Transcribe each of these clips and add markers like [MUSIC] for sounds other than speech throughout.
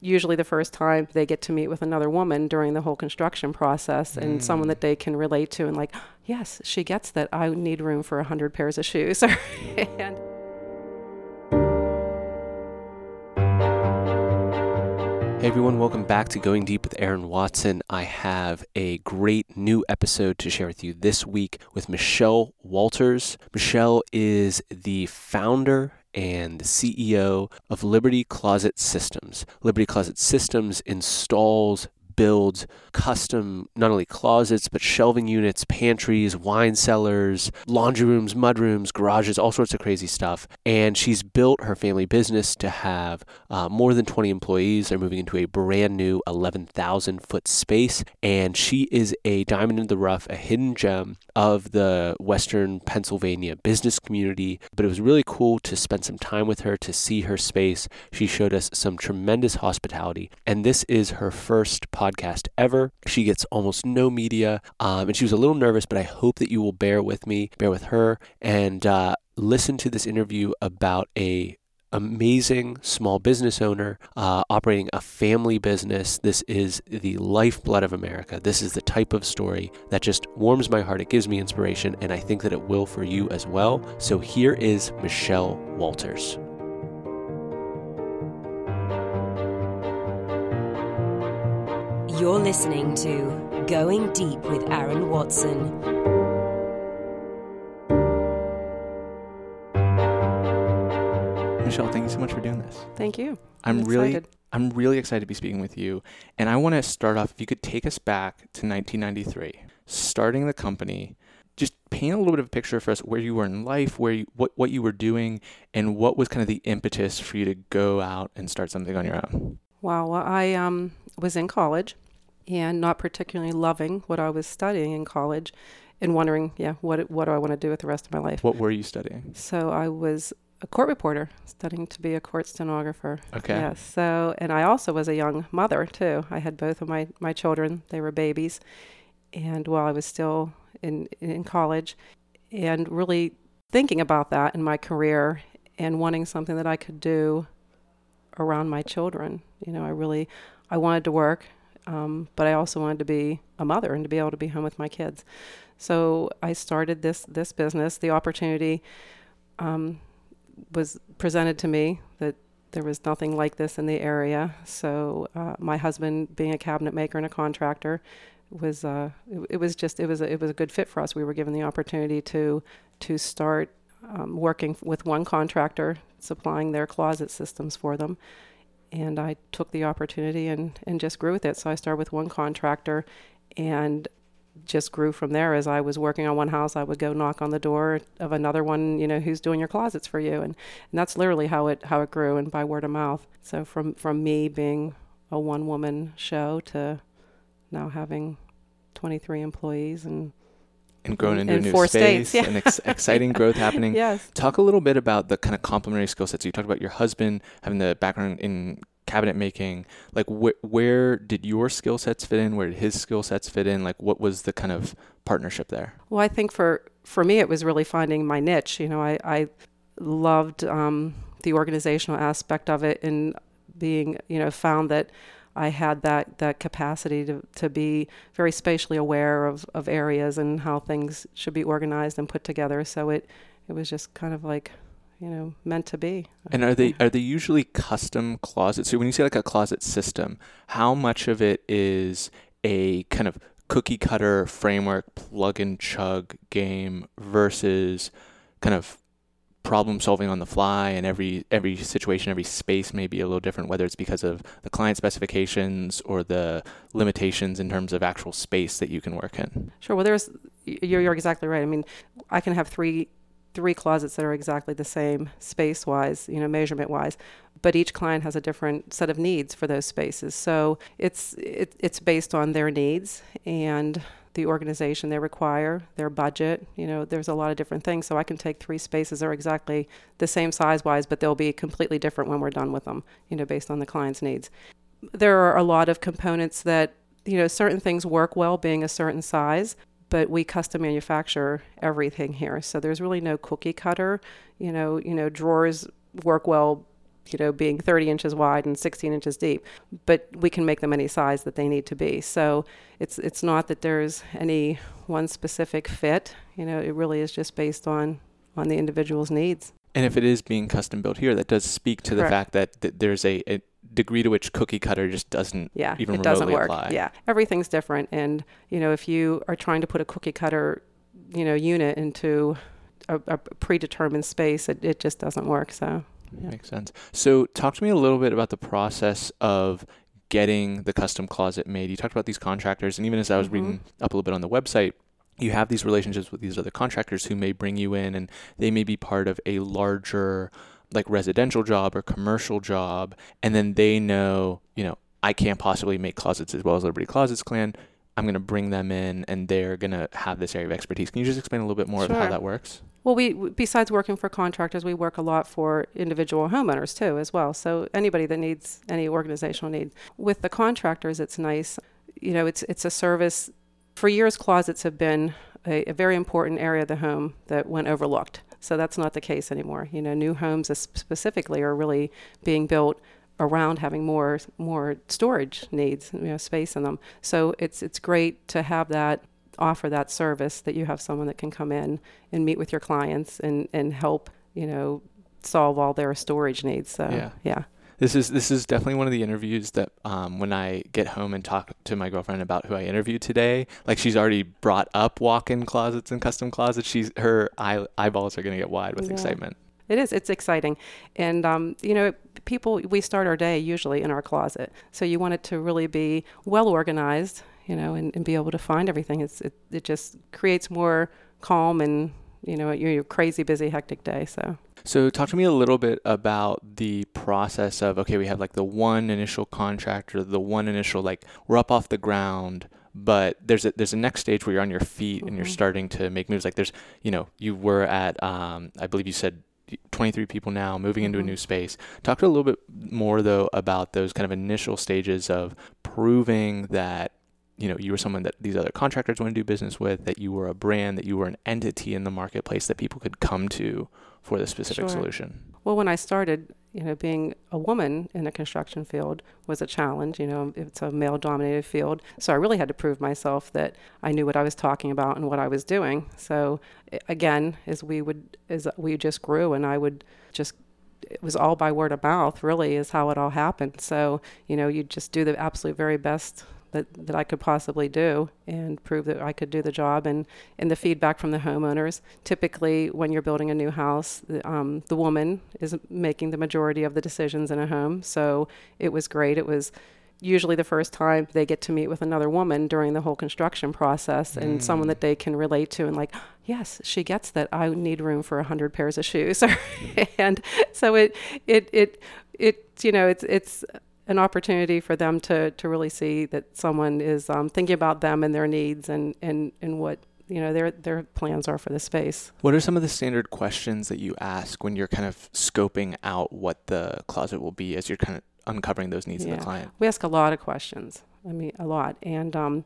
usually the first time they get to meet with another woman during the whole construction process and someone that mm. they can relate to and like [GASPS] yes she gets that i need room for a 100 pairs of shoes [LAUGHS] and Hey everyone, welcome back to Going Deep with Aaron Watson. I have a great new episode to share with you this week with Michelle Walters. Michelle is the founder and the CEO of Liberty Closet Systems. Liberty Closet Systems installs builds custom not only closets but shelving units, pantries, wine cellars, laundry rooms, mud rooms, garages, all sorts of crazy stuff. And she's built her family business to have uh, more than 20 employees. They're moving into a brand new 11,000 foot space, and she is a diamond in the rough, a hidden gem of the Western Pennsylvania business community. But it was really cool to spend some time with her to see her space. She showed us some tremendous hospitality, and this is her first podcast podcast ever. She gets almost no media, um, and she was a little nervous, but I hope that you will bear with me, bear with her, and uh, listen to this interview about a amazing small business owner uh, operating a family business. This is the lifeblood of America. This is the type of story that just warms my heart. It gives me inspiration, and I think that it will for you as well. So here is Michelle Walters. You're listening to Going Deep with Aaron Watson. Michelle, thank you so much for doing this. thank you I'm, I'm really excited. I'm really excited to be speaking with you. And I want to start off if you could take us back to 1993, starting the company. Just paint a little bit of a picture for us where you were in life, where you, what what you were doing, and what was kind of the impetus for you to go out and start something on your own. Wow. Well, I um, was in college and not particularly loving what I was studying in college and wondering, yeah, what, what do I want to do with the rest of my life? What were you studying? So I was a court reporter, studying to be a court stenographer. Okay. Yes. So, and I also was a young mother too. I had both of my, my children, they were babies. And while I was still in, in college, and really thinking about that in my career and wanting something that I could do around my children. You know, I really, I wanted to work, um, but I also wanted to be a mother and to be able to be home with my kids. So I started this this business. The opportunity um, was presented to me that there was nothing like this in the area. So uh, my husband, being a cabinet maker and a contractor, was uh, it, it was just it was a, it was a good fit for us. We were given the opportunity to to start um, working with one contractor, supplying their closet systems for them. And I took the opportunity and, and just grew with it. So I started with one contractor and just grew from there. As I was working on one house, I would go knock on the door of another one, you know, who's doing your closets for you. And, and that's literally how it how it grew and by word of mouth. So from, from me being a one woman show to now having 23 employees and And growing into In a new four space states, yeah. and ex- exciting growth happening. [LAUGHS] yes. Talk a little bit about the kind of complementary skill sets. You talked about your husband having the background in cabinet making. Like, wh- where did your skill sets fit in? Where did his skill sets fit in? Like, what was the kind of partnership there? Well, I think for for me, it was really finding my niche. You know, I I loved um, the organizational aspect of it and being, you know, found that I had that that capacity to to be very spatially aware of of areas and how things should be organized and put together. So it it was just kind of like, you know, meant to be. And are they are they usually custom closets? So when you say like a closet system, how much of it is a kind of cookie cutter framework plug and chug game versus kind of problem solving on the fly and every every situation every space may be a little different whether it's because of the client specifications or the limitations in terms of actual space that you can work in Sure. Well, there's you're, you're exactly right. I mean, I can have three three closets that are exactly the same space wise, you know, measurement wise, but each client has a different set of needs for those spaces. So it's it, it's based on their needs and the organization they require, their budget. You know, there's a lot of different things. So I can take three spaces that are exactly the same size wise, but they'll be completely different when we're done with them. You know, based on the client's needs. There are a lot of components that you know certain things work well being a certain size but we custom manufacture everything here so there's really no cookie cutter you know you know drawers work well you know, being 30 inches wide and 16 inches deep, but we can make them any size that they need to be. So it's it's not that there's any one specific fit. You know, it really is just based on on the individual's needs. And if it is being custom built here, that does speak to the Correct. fact that, that there's a, a degree to which cookie cutter just doesn't Yeah, even it doesn't work. apply. Yeah, everything's different, and you know, if you are trying to put a cookie cutter, you know, unit into a, a predetermined space, it, it just doesn't work. So Yeah. Makes sense. So, talk to me a little bit about the process of getting the custom closet made. You talked about these contractors, and even as I was Mhm. reading up a little bit on the website, you have these relationships with these other contractors who may bring you in, and they may be part of a larger, like residential job or commercial job, and then they know, you know, I can't possibly make closets as well as Liberty Closets Clan. I'm going to bring them in, and they're going to have this area of expertise. Can you just explain a little bit more of how that works? Well, we besides working for contractors, we work a lot for individual homeowners too, as well. So anybody that needs any organizational need. With the contractors, it's nice. You know, it's it's a service. For years, closets have been a, a very important area of the home that went overlooked. So that's not the case anymore. You know, new homes specifically are really being built around having more more storage needs, you know, space in them. So it's it's great to have that offer that service that you have someone that can come in and meet with your clients and and help you know solve all their storage needs. So Yeah. yeah. This is this is definitely one of the interviews that um, when I get home and talk to my girlfriend about who I interviewed today, like she's already brought up walk-in closets and custom closets. She's her eye, eyeballs are gonna get wide with Yeah. excitement. It is. It's exciting, and um, you know, people. We start our day usually in our closet, so you want it to really be well organized, you know, and, and be able to find everything. It's it, it just creates more calm and you know your, your crazy busy hectic day. So So talk to me a little bit about the process of okay, we have like the one initial contractor, the one initial like we're up off the ground, but there's a there's a next stage where you're on your feet and you're Mhm. starting to make moves. Like there's you know you were at um, I believe you said 23 people now moving into a Mhm. new space. Talk to a little bit more though about those kind of initial stages of proving that you know you were someone that these other contractors want to do business with, that you were a brand, that you were an entity in the marketplace that people could come to for the specific Sure. solution. Well, when I started, you know, being a woman in the construction field was a challenge. You know, it's a male dominated field. So I really had to prove myself that I knew what I was talking about and what I was doing. So again, as we would, as we just grew and I would just, it was all by word of mouth, really, is how it all happened. So, you know, you just do the absolute very best that, that I could possibly do and prove that I could do the job. And, and the feedback from the homeowners typically when you're building a new house the, um, the woman is making the majority of the decisions in a home so it was great it was usually the first time they get to meet with another woman during the whole construction process and someone Mm. that they can relate to and like yes she gets that i need room for a hundred pairs of shoes [LAUGHS] and so it it it it you know it's it's an opportunity for them to to really see that someone is um, thinking about them and their needs and and and what you know their their plans are for the space. What are some of the standard questions that you ask when you're kind of scoping out what the closet will be as you're kind of uncovering those needs of the client? We ask a lot of questions. I mean, a lot, and um,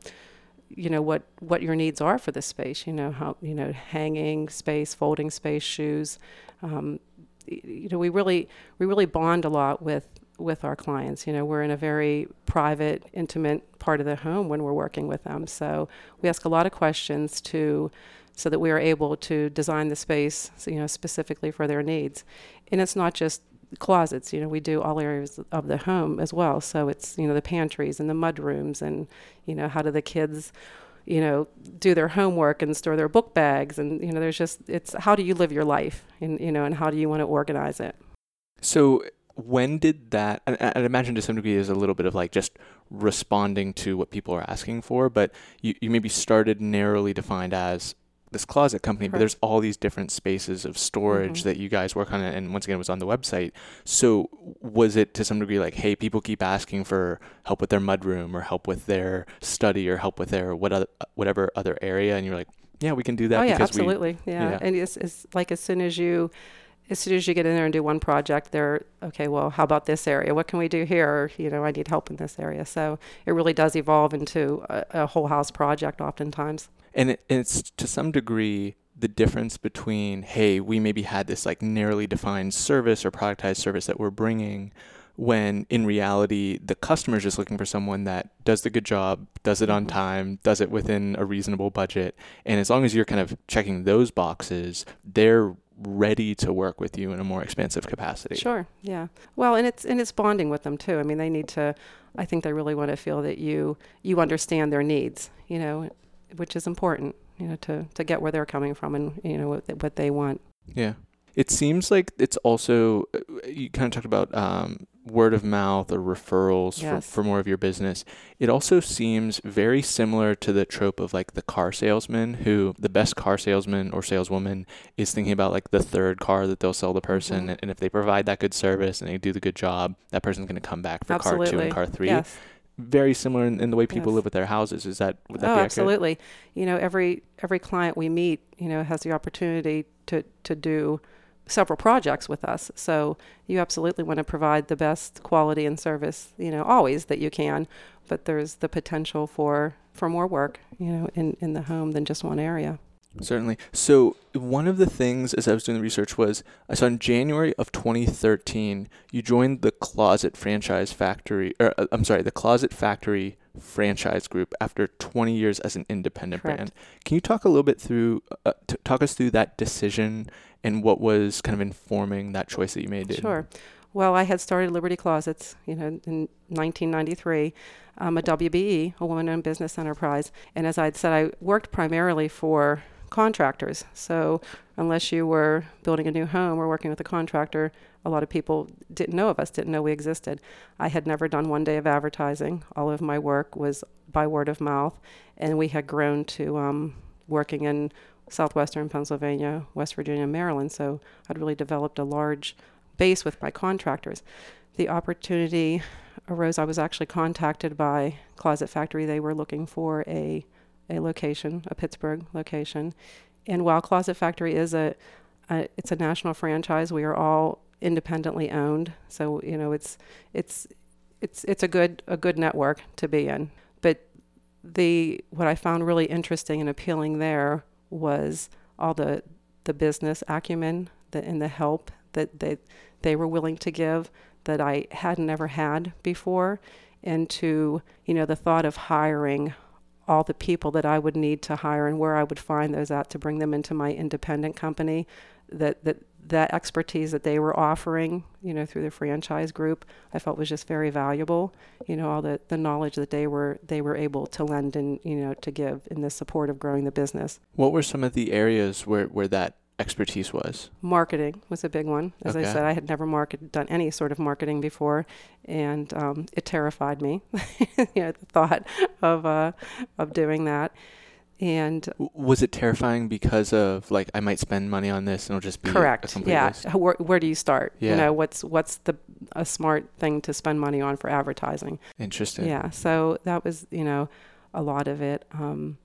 you know what what your needs are for the space. You know how you know hanging space, folding space, shoes. Um, you know, we really we really bond a lot with with our clients. You know, we're in a very private, intimate part of the home when we're working with them. So we ask a lot of questions to so that we are able to design the space, you know, specifically for their needs. And it's not just closets. You know, we do all areas of the home as well. So it's you know the pantries and the mud rooms, and you know how do the kids, you know, do their homework and store their book bags, and you know there's just it's how do you live your life, and you know, and how do you want to organize it. So when did that? And I- I'd imagine to some degree is a little bit of like just responding to what people are asking for, but you, you maybe started narrowly defined as this closet company, but there's all these different spaces of storage Mhm. that you guys work on, and once again, it was on the website. So was it to some degree like, hey, people keep asking for help with their mudroom or help with their study or help with their what other, whatever other area, and you're like, yeah, we can do that oh yeah, because we absolutely, yeah. yeah. And it's, it's like as soon as you, as soon as you get in there and do one project, they're okay. Well, how about this area? What can we do here? You know, I need help in this area. So it really does evolve into a, a whole house project oftentimes. and it, it's to some degree the difference between, hey, we maybe had this like narrowly defined service or productized service that we're bringing when in reality the customer is just looking for someone that does the good job, does it on time, does it within a reasonable budget, and as long as you're kind of checking those boxes, they're ready to work with you in a more expansive capacity. Sure. Yeah. Well, and it's and it's bonding with them too. I mean, they need to. I think they really want to feel that you you understand their needs. You know, which is important. You know, to to get where they're coming from and you know what, what they want. Yeah. It seems like it's also, uh, you kind of talked about um, word of mouth or referrals Yes. for, for more of your business. It also seems very similar to the trope of like the car salesman who the best car salesman or saleswoman is thinking about like the third car that they'll sell the person. Mhm. And if they provide that good service and they do the good job, that person's going to come back for car two and car three. Yes. Very similar in, in the way people Yes. live with their houses. Is that, would that oh, be accurate? absolutely. You know, every every client we meet, you know, has the opportunity to to do several projects with us. So you absolutely want to provide the best quality and service, you know, always that you can. But there's the potential for for more work, you know, in in the home than just one area. Certainly. So one of the things as I was doing the research was I saw in January of 2013 you joined the Closet Franchise Factory. Or, uh, I'm sorry, the Closet Factory franchise group after 20 years as an independent Correct. brand. Can you talk a little bit through uh, t- talk us through that decision and what was kind of informing that choice that you made? Sure. Well, I had started Liberty Closets, you know, in 1993, um, a WBE, a woman-owned business enterprise. And as I'd said, I worked primarily for contractors. So unless you were building a new home or working with a contractor, a lot of people didn't know of us, didn't know we existed. I had never done one day of advertising. All of my work was by word of mouth, and we had grown to um, working in southwestern Pennsylvania, West Virginia, Maryland. So I'd really developed a large base with my contractors. The opportunity arose. I was actually contacted by Closet Factory. They were looking for a a location, a Pittsburgh location. And while Closet Factory is a, a it's a national franchise, we are all independently owned. So you know it's it's it's it's a good a good network to be in. But the what I found really interesting and appealing there was all the the business acumen and the help that they they were willing to give that I hadn't ever had before, and to you know the thought of hiring all the people that I would need to hire and where I would find those at to bring them into my independent company, that that that expertise that they were offering, you know, through the franchise group, I felt was just very valuable. You know, all the, the knowledge that they were they were able to lend and you know to give in the support of growing the business. What were some of the areas where, where that expertise was? Marketing was a big one. As I said, I had never market done any sort of marketing before, and um, it terrified me. [LAUGHS] you know, the thought of uh, of doing that, and Was it terrifying because of like I might spend money on this and it'll just be correct. Yeah. waste? Where, where do you start? Yeah. You know, what's what's the a smart thing to spend money on for advertising? Interesting. Yeah. So that was you know a lot of it, um,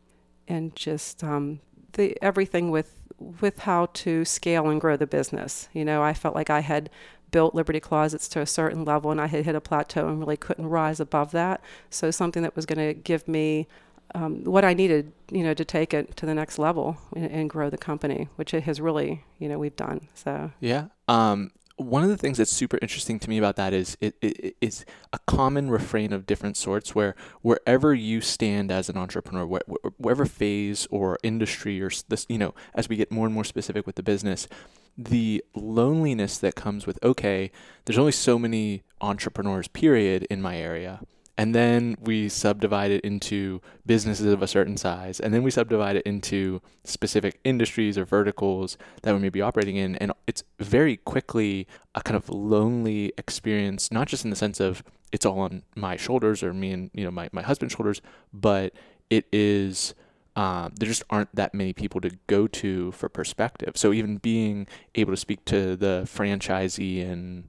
and just um, the everything with with how to scale and grow the business. You know, I felt like I had built Liberty Closets to a certain level and I had hit a plateau and really couldn't rise above that. So something that was going to give me um, what I needed, you know, to take it to the next level and, and grow the company, which it has really, you know, we've done. So Yeah. Um, one of the things that's super interesting to me about that is it, it it is a common refrain of different sorts where wherever you stand as an entrepreneur, where- wherever phase or industry or this, you know, as we get more and more specific with the business, the loneliness that comes with okay, there's only so many entrepreneurs period in my area. And then we subdivide it into businesses of a certain size, and then we subdivide it into specific industries or verticals that we may be operating in. And it's very quickly a kind of lonely experience, not just in the sense of it's all on my shoulders or me and you know my, my husband's shoulders, but it is um, there just aren't that many people to go to for perspective. So even being able to speak to the franchisee and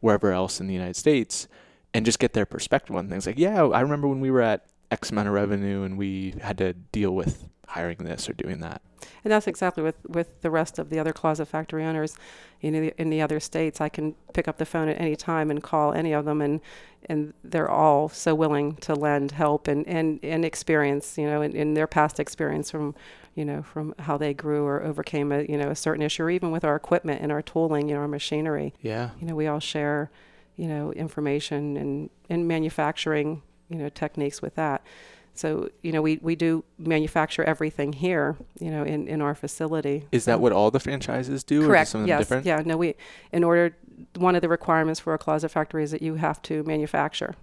wherever else in the United States and just get their perspective on things like, yeah, I remember when we were at X amount of revenue and we had to deal with hiring this or doing that. And that's exactly with, with the rest of the other closet factory owners. You know, in the other states, I can pick up the phone at any time and call any of them, and and they're all so willing to lend help and, and, and experience, you know, in, in their past experience from, you know, from how they grew or overcame a, you know, a certain issue, or even with our equipment and our tooling, you know, our machinery. Yeah. You know, we all share, you know, information and, and manufacturing, you know, techniques with that. So, you know, we, we do manufacture everything here, you know, in, in our facility. Is that what all the franchises do? Correct. Or yes. Different? Yeah. No, we, in order, one of the requirements for a closet factory is that you have to manufacture.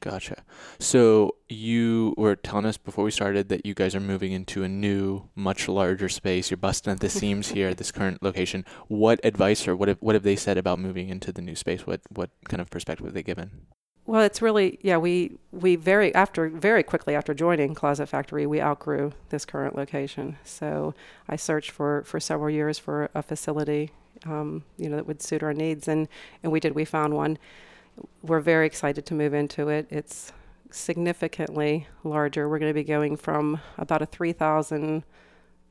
Gotcha. So you were telling us before we started that you guys are moving into a new, much larger space. You're busting at the seams here at this current location. What advice or what have, what have they said about moving into the new space? What what kind of perspective have they given? Well, it's really yeah. We we very after very quickly after joining Closet Factory, we outgrew this current location. So I searched for for several years for a facility, um, you know, that would suit our needs, and and we did. We found one. We're very excited to move into it. It's significantly larger. We're going to be going from about a three thousand,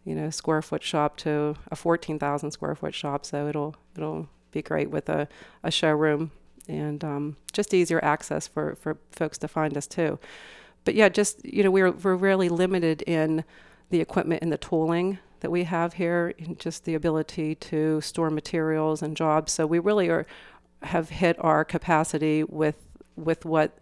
you know, square foot shop to a fourteen thousand square foot shop. So it'll it'll be great with a, a showroom and um, just easier access for, for folks to find us too. But yeah, just you know, we're we're really limited in the equipment and the tooling that we have here, and just the ability to store materials and jobs. So we really are have hit our capacity with with what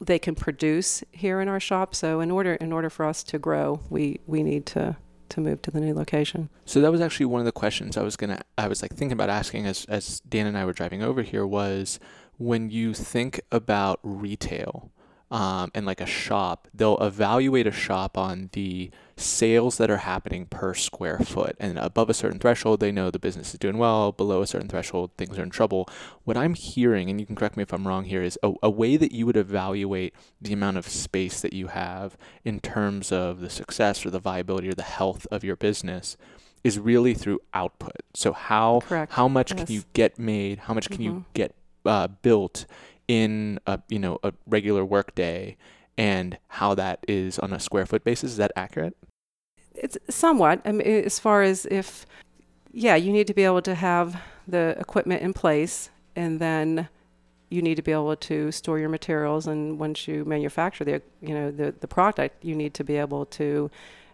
they can produce here in our shop. So in order in order for us to grow, we we need to to move to the new location. So that was actually one of the questions I was gonna I was like thinking about asking as as Dan and I were driving over here was when you think about retail um, and like a shop, they'll evaluate a shop on the sales that are happening per square foot. And above a certain threshold, they know the business is doing well. Below a certain threshold, things are in trouble. What I'm hearing, and you can correct me if I'm wrong here, is a, a way that you would evaluate the amount of space that you have in terms of the success or the viability or the health of your business is really through output. So how Correct. how much Yes. can you get made? How much can you Mhm. get uh, built in a you know a regular work day, and how that is on a square foot basis? Is that accurate? It's somewhat. I mean, as far as if, yeah, you need to be able to have the equipment in place, and then you need to be able to store your materials. And once you manufacture the, you know, the the product, you need to be able to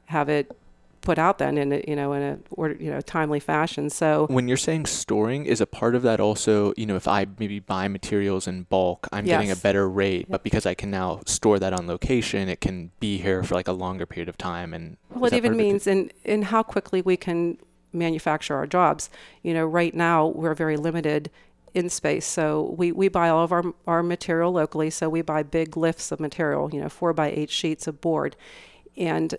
have it put out then in a, you know in a order you know timely fashion. So When you're saying storing, is a part of that also, you know, if I maybe buy materials in bulk, I'm getting a better rate, but because I can now store that on location, it can be here for like a longer period of time. And Well, it even means in, in how quickly we can manufacture our jobs. You know, right now we're very limited in space. So we, we buy all of our, our material locally. So we buy big lifts of material, you know, four by eight sheets of board. And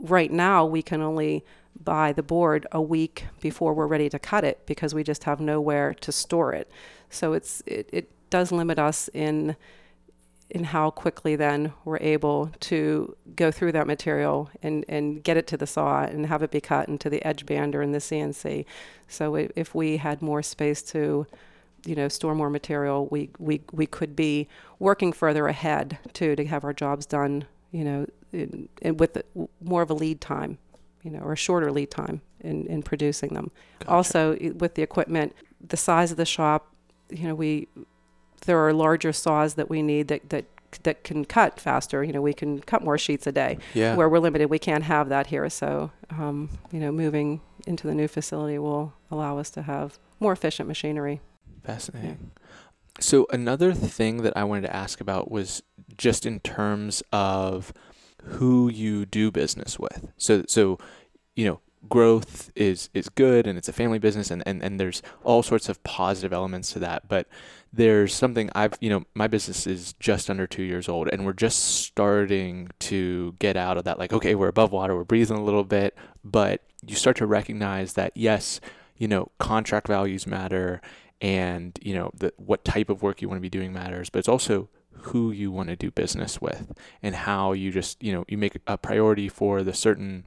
right now we can only buy the board a week before we're ready to cut it because we just have nowhere to store it. So it's it, it does limit us in in how quickly then we're able to go through that material and, and get it to the saw and have it be cut into the edge bander and the CNC. So if we had more space to, you know, store more material, we, we, we could be working further ahead too to have our jobs done, you know, in, in with the, more of a lead time, you know, or a shorter lead time in, in producing them. Gotcha. Also with the equipment, the size of the shop, you know, we there are larger saws that we need that that that can cut faster. You know, we can cut more sheets a day. yeah. Where we're limited, we can't have that here. So, um, you know, moving into the new facility will allow us to have more efficient machinery. Fascinating. So another thing that I wanted to ask about was just in terms of who you do business with. So so you know, growth is is good and it's a family business and, and, and there's all sorts of positive elements to that. But there's something I've you know, my business is just under two years old and we're just starting to get out of that like, okay, we're above water, we're breathing a little bit, but you start to recognize that yes, you know, contract values matter and you know the, what type of work you want to be doing matters but it's also who you want to do business with and how you just you know you make a priority for the certain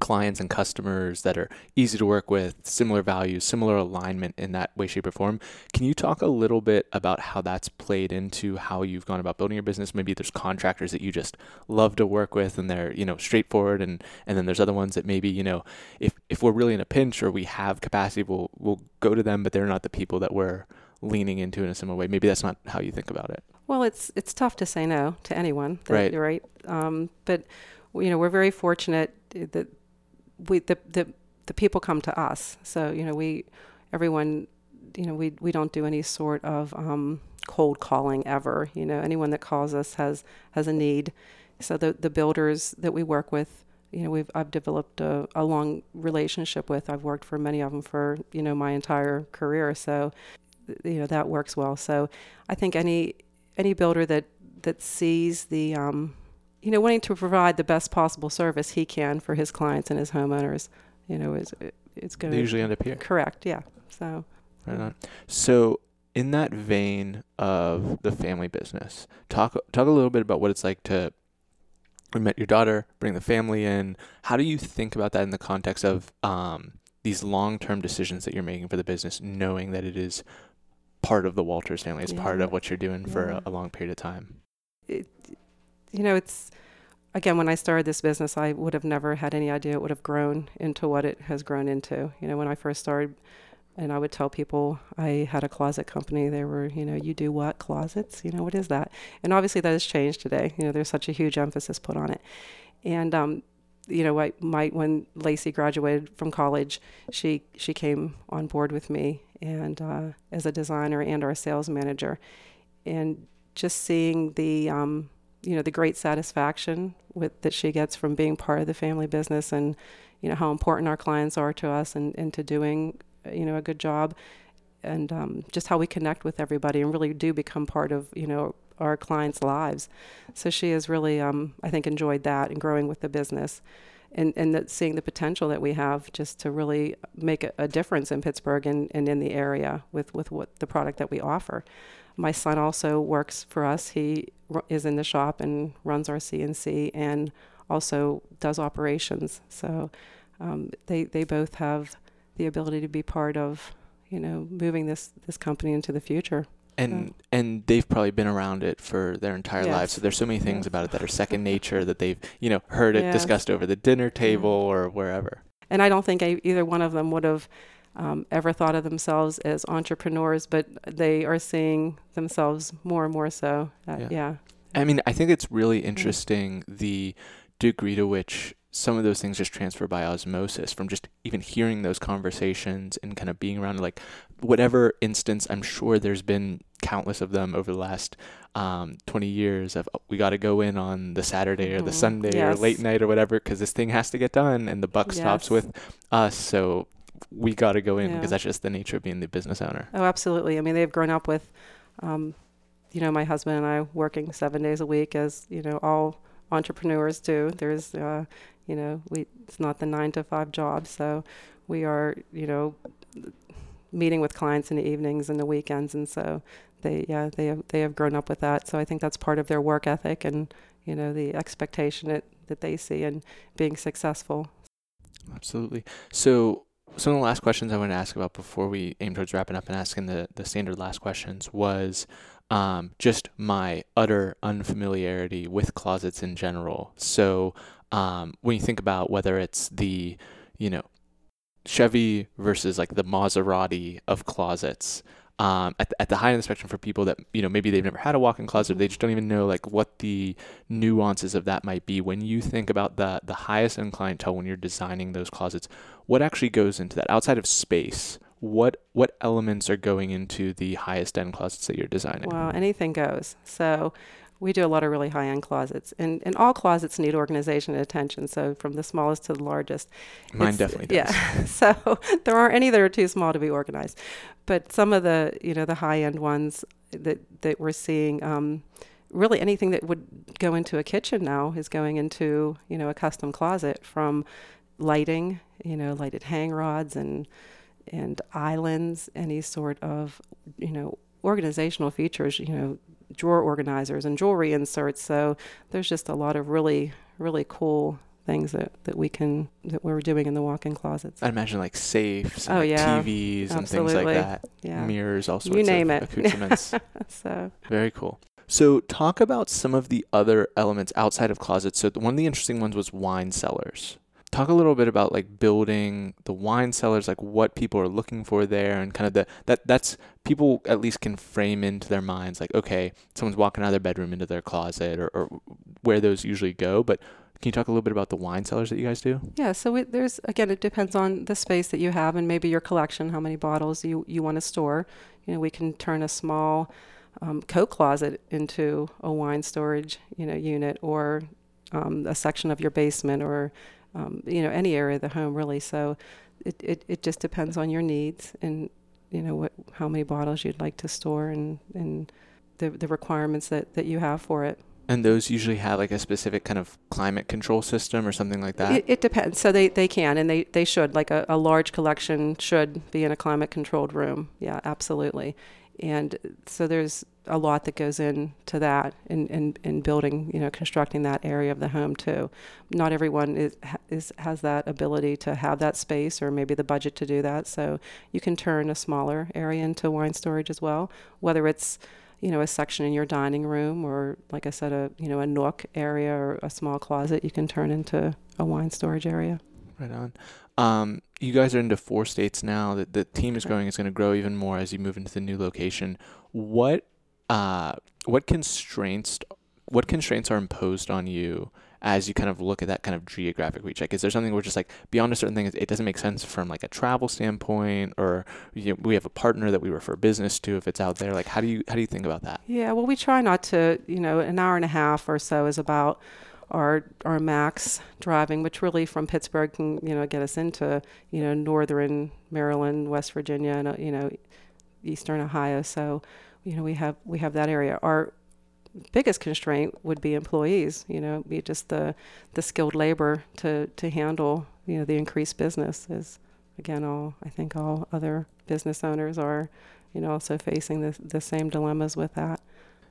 clients and customers that are easy to work with, similar values, similar alignment in that way, shape, or form. Can you talk a little bit about how that's played into how you've gone about building your business? Maybe there's contractors that you just love to work with and they're, you know, straightforward and and then there's other ones that maybe, you know, if if we're really in a pinch or we have capacity, we'll we'll go to them, but they're not the people that we're leaning into in a similar way. Maybe that's not how you think about it. Well, it's it's tough to say no to anyone. That, right. Right. Um, but you know, we're very fortunate that we the, the the people come to us. So you know, we everyone, you know, we we don't do any sort of um, cold calling ever. You know, anyone that calls us has has a need. So the the builders that we work with, you know, we've I've developed a, a long relationship with. I've worked for many of them for you know my entire career. So you know that works well. So I think any any builder that that sees the um, you know, wanting to provide the best possible service he can for his clients and his homeowners, you know, is it's going to usually end up here. Correct. Yeah. So. Right on. So, in that vein of the family business, talk talk a little bit about what it's like to we met your daughter, bring the family in. How do you think about that in the context of um, these long term decisions that you're making for the business, knowing that it is part of the Walters family, it's yeah. part of what you're doing yeah. for a, a, long period of time? It, you know, it's again when I started this business, I would have never had any idea it would have grown into what it has grown into. You know, when I first started, and I would tell people I had a closet company. They were, you know, you do what closets? You know, what is that? And obviously that has changed today. You know, there's such a huge emphasis put on it, and um, you know, I might when Lacey graduated from college, she she came on board with me and uh, as a designer and our sales manager, and just seeing the um, you know the great satisfaction with that she gets from being part of the family business and you know how important our clients are to us and, and to doing you know a good job and um, just how we connect with everybody and really do become part of you know our clients' lives. So she has really, um, I think, enjoyed that and growing with the business, and and seeing the potential that we have just to really make a, a difference in Pittsburgh and, and in the area with with what the product that we offer. My son also works for us. He is in the shop and runs our CNC and also does operations. So um, they they both have the ability to be part of you know moving this this company into the future. And and they've probably been around it for their entire yes. lives. So there's so many things yes. about it that are second nature that they've you know heard it yes. discussed over the dinner table or wherever. And I don't think I, either one of them would have um, ever thought of themselves as entrepreneurs, but they are seeing themselves more and more so. Uh, yeah. yeah. I mean, I think it's really interesting the degree to which some of those things just transfer by osmosis from just even hearing those conversations and kind of being around like whatever instance i'm sure there's been countless of them over the last um, 20 years of oh, we got to go in on the saturday or the mm-hmm. sunday yes. or late night or whatever because this thing has to get done and the buck yes. stops with us so we got to go in because that's just the nature of being the business owner. Oh, absolutely. I mean, they've grown up with, um, you know, my husband and I working seven days a week as you know all entrepreneurs do. There's, uh, you know, we it's not the nine to five job, so we are, you know, meeting with clients in the evenings and the weekends, and so they, yeah, they have they have grown up with that. So I think that's part of their work ethic and you know the expectation that that they see in being successful. Absolutely. So some of the last questions I want to ask about before we aim towards wrapping up and asking the, the standard last questions was um, just my utter unfamiliarity with closets in general. So um, when you think about whether it's the, you know, Chevy versus like the Maserati of closets, um, at, the, at the high end of the spectrum for people that you know maybe they've never had a walk-in closet they just don't even know like what the nuances of that might be when you think about the the highest end clientele when you're designing those closets what actually goes into that outside of space what what elements are going into the highest end closets that you're designing well anything goes so we do a lot of really high end closets, and, and all closets need organization and attention. So from the smallest to the largest. Mine definitely does. Yeah. [LAUGHS] so there aren't any that are too small to be organized, but some of the you know the high end ones that that we're seeing. Um, really anything that would go into a kitchen now is going into you know a custom closet from lighting you know lighted hang rods and and islands any sort of you know organizational features you know drawer organizers and jewelry inserts. So there's just a lot of really, really cool things that, that we can that we're doing in the walk-in closets. I imagine like safes, and Oh, like yeah. TVs, and things like that. yeah. Mirrors, all sorts You name of it. accoutrements. [LAUGHS] So Very cool. So, talk about some of the other elements outside of closets. So, one of the interesting ones was wine cellars. Talk a little bit about like building the wine cellars, like what people are looking for there, and kind of the that that's people at least can frame into their minds like, okay, someone's walking out of their bedroom into their closet, or, or where those usually go. But can you talk a little bit about the wine cellars that you guys do? yeah, so it, there's again it depends on the space that you have and maybe your collection, how many bottles you you want to store. You know, we can turn a small um, coat closet into a wine storage you know unit or um, a section of your basement or um, you know any area of the home really. So it, it, it just depends on your needs and you know what how many bottles you'd like to store and and the the requirements that, that you have for it. And those usually have like a specific kind of climate control system or something like that. It, it depends. So they, they can and they, they should. Like a, a large collection should be in a climate controlled room. Yeah, absolutely. And so there's a lot that goes into that in, in, in building, you know, constructing that area of the home too. Not everyone is, is has that ability to have that space or maybe the budget to do that. So you can turn a smaller area into wine storage as well, whether it's you know a section in your dining room or like I said a you know a nook area or a small closet you can turn into a wine storage area. Right on. Um, you guys are into four states now. The, the team is growing. It's going to grow even more as you move into the new location. What uh, what constraints what constraints are imposed on you as you kind of look at that kind of geographic reach? Like, is there something where just like beyond a certain thing, it doesn't make sense from like a travel standpoint, or you know, we have a partner that we refer business to if it's out there? Like, how do you how do you think about that? Yeah, well, we try not to, you know, an hour and a half or so is about our our max driving, which really from Pittsburgh can, you know, get us into, you know, northern Maryland, West Virginia, and uh, you know, eastern Ohio. So, you know, we have we have that area. Our biggest constraint would be employees. You know, be just the the skilled labor to to handle, you know, the increased business. Is again, all I think all other business owners are, you know, also facing the the same dilemmas with that.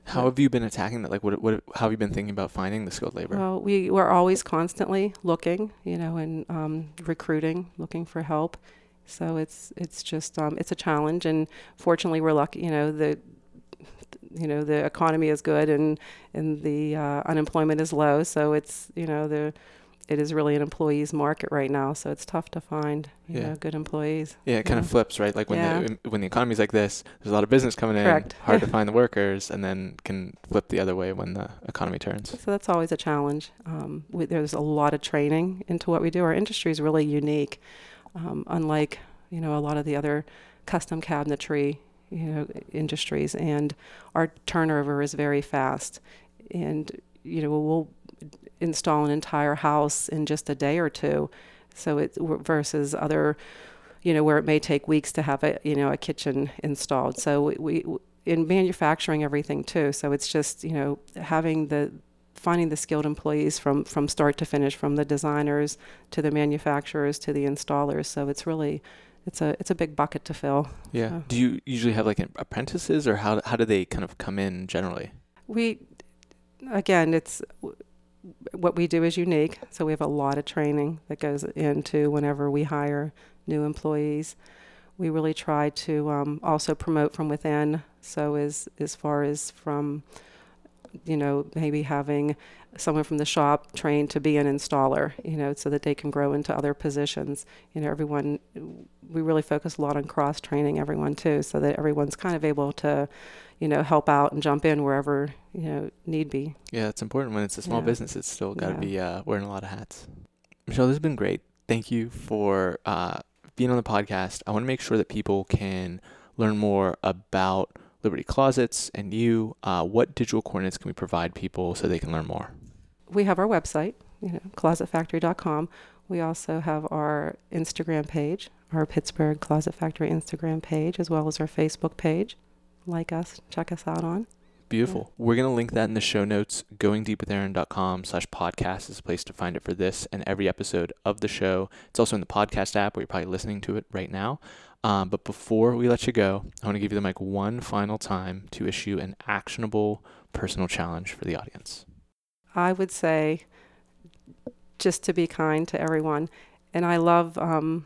How have you been attacking that? Like, what what how have you been thinking about finding the skilled labor? Well, we we're always constantly looking, you know, and um, recruiting, looking for help. So it's it's just um, it's a challenge, and fortunately, we're lucky. You know, the you know the economy is good, and and the uh, unemployment is low. So it's you know the it is really an employees market right now. So it's tough to find you Yeah. know good employees. Yeah, it kind of flips, right? Like when Yeah. the when the economy's like this, there's a lot of business coming in, Correct. hard to find the workers, and then can flip the other way when the economy turns. So that's always a challenge. Um, we, there's a lot of training into what we do. Our industry is really unique, um, unlike you know a lot of the other custom cabinetry you know industries, and our turnover is very fast. And you know we'll install an entire house in just a day or two. So it versus other, you know, where it may take weeks to have a you know a kitchen installed. So we, we in manufacturing everything too. So it's just you know having the finding the skilled employees from from start to finish, from the designers to the manufacturers to the installers. So it's really it's a it's a big bucket to fill. Yeah. So- Do you usually have like apprentices, or how how do they kind of come in generally? We again, it's what we do is unique. So we have a lot of training that goes into whenever we hire new employees. We really try to um, also promote from within. So as as far as from, you know, maybe having someone from the shop trained to be an installer, you know, so that they can grow into other positions. You know, everyone. We really focus a lot on cross training everyone too, so that everyone's kind of able to, you know, help out and jump in wherever you know need be. Yeah, it's important when it's a small Yeah. business. It's still got to Yeah. be uh, wearing a lot of hats. Michelle, this has been great. Thank you for uh, being on the podcast. I want to make sure that people can learn more about Liberty Closets and you. Uh, what digital coordinates can we provide people so they can learn more? we have our website, you know, closetfactory.com. We also have our Instagram page, our Pittsburgh Closet Factory Instagram page, as well as our Facebook page. Like us, check us out on. Beautiful. We're going to link that in the show notes. Goingdeepwithaaron.com slash podcast is a place to find it for this and every episode of the show. It's also in the podcast app where you're probably listening to it right now. Um, but before we let you go, I want to give you the mic one final time to issue an actionable personal challenge for the audience. I would say just to be kind to everyone. And I love um,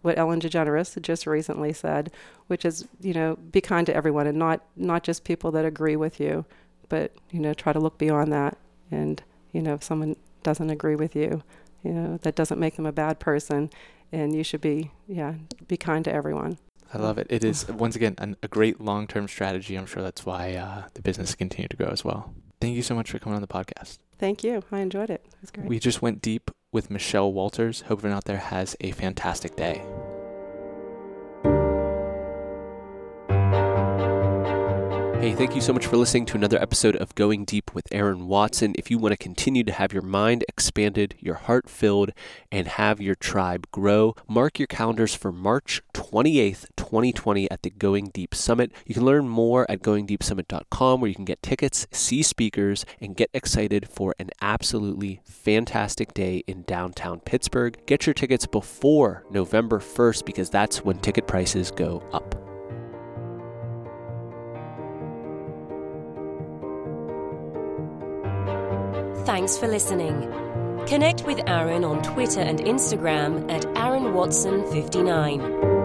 what Ellen DeGeneres just recently said, which is, you know, be kind to everyone and not not just people that agree with you, but you know, try to look beyond that. And you know, if someone doesn't agree with you, you know, that doesn't make them a bad person, and you should be, yeah, be kind to everyone. I love it. It is once again an, a great long-term strategy. I'm sure that's why uh, the business continued to grow as well. Thank you so much for coming on the podcast. Thank you. I enjoyed it. It was great. We just went deep with Michelle Walters. Hope everyone out there has a fantastic day. Hey, thank you so much for listening to another episode of Going Deep with Aaron Watson. If you want to continue to have your mind expanded, your heart filled, and have your tribe grow, mark your calendars for March 28th, 2020 at the Going Deep Summit. You can learn more at goingdeepsummit.com where you can get tickets, see speakers, and get excited for an absolutely fantastic day in downtown Pittsburgh. Get your tickets before November 1st because that's when ticket prices go up. Thanks for listening. Connect with Aaron on Twitter and Instagram at Aaron Watson 59.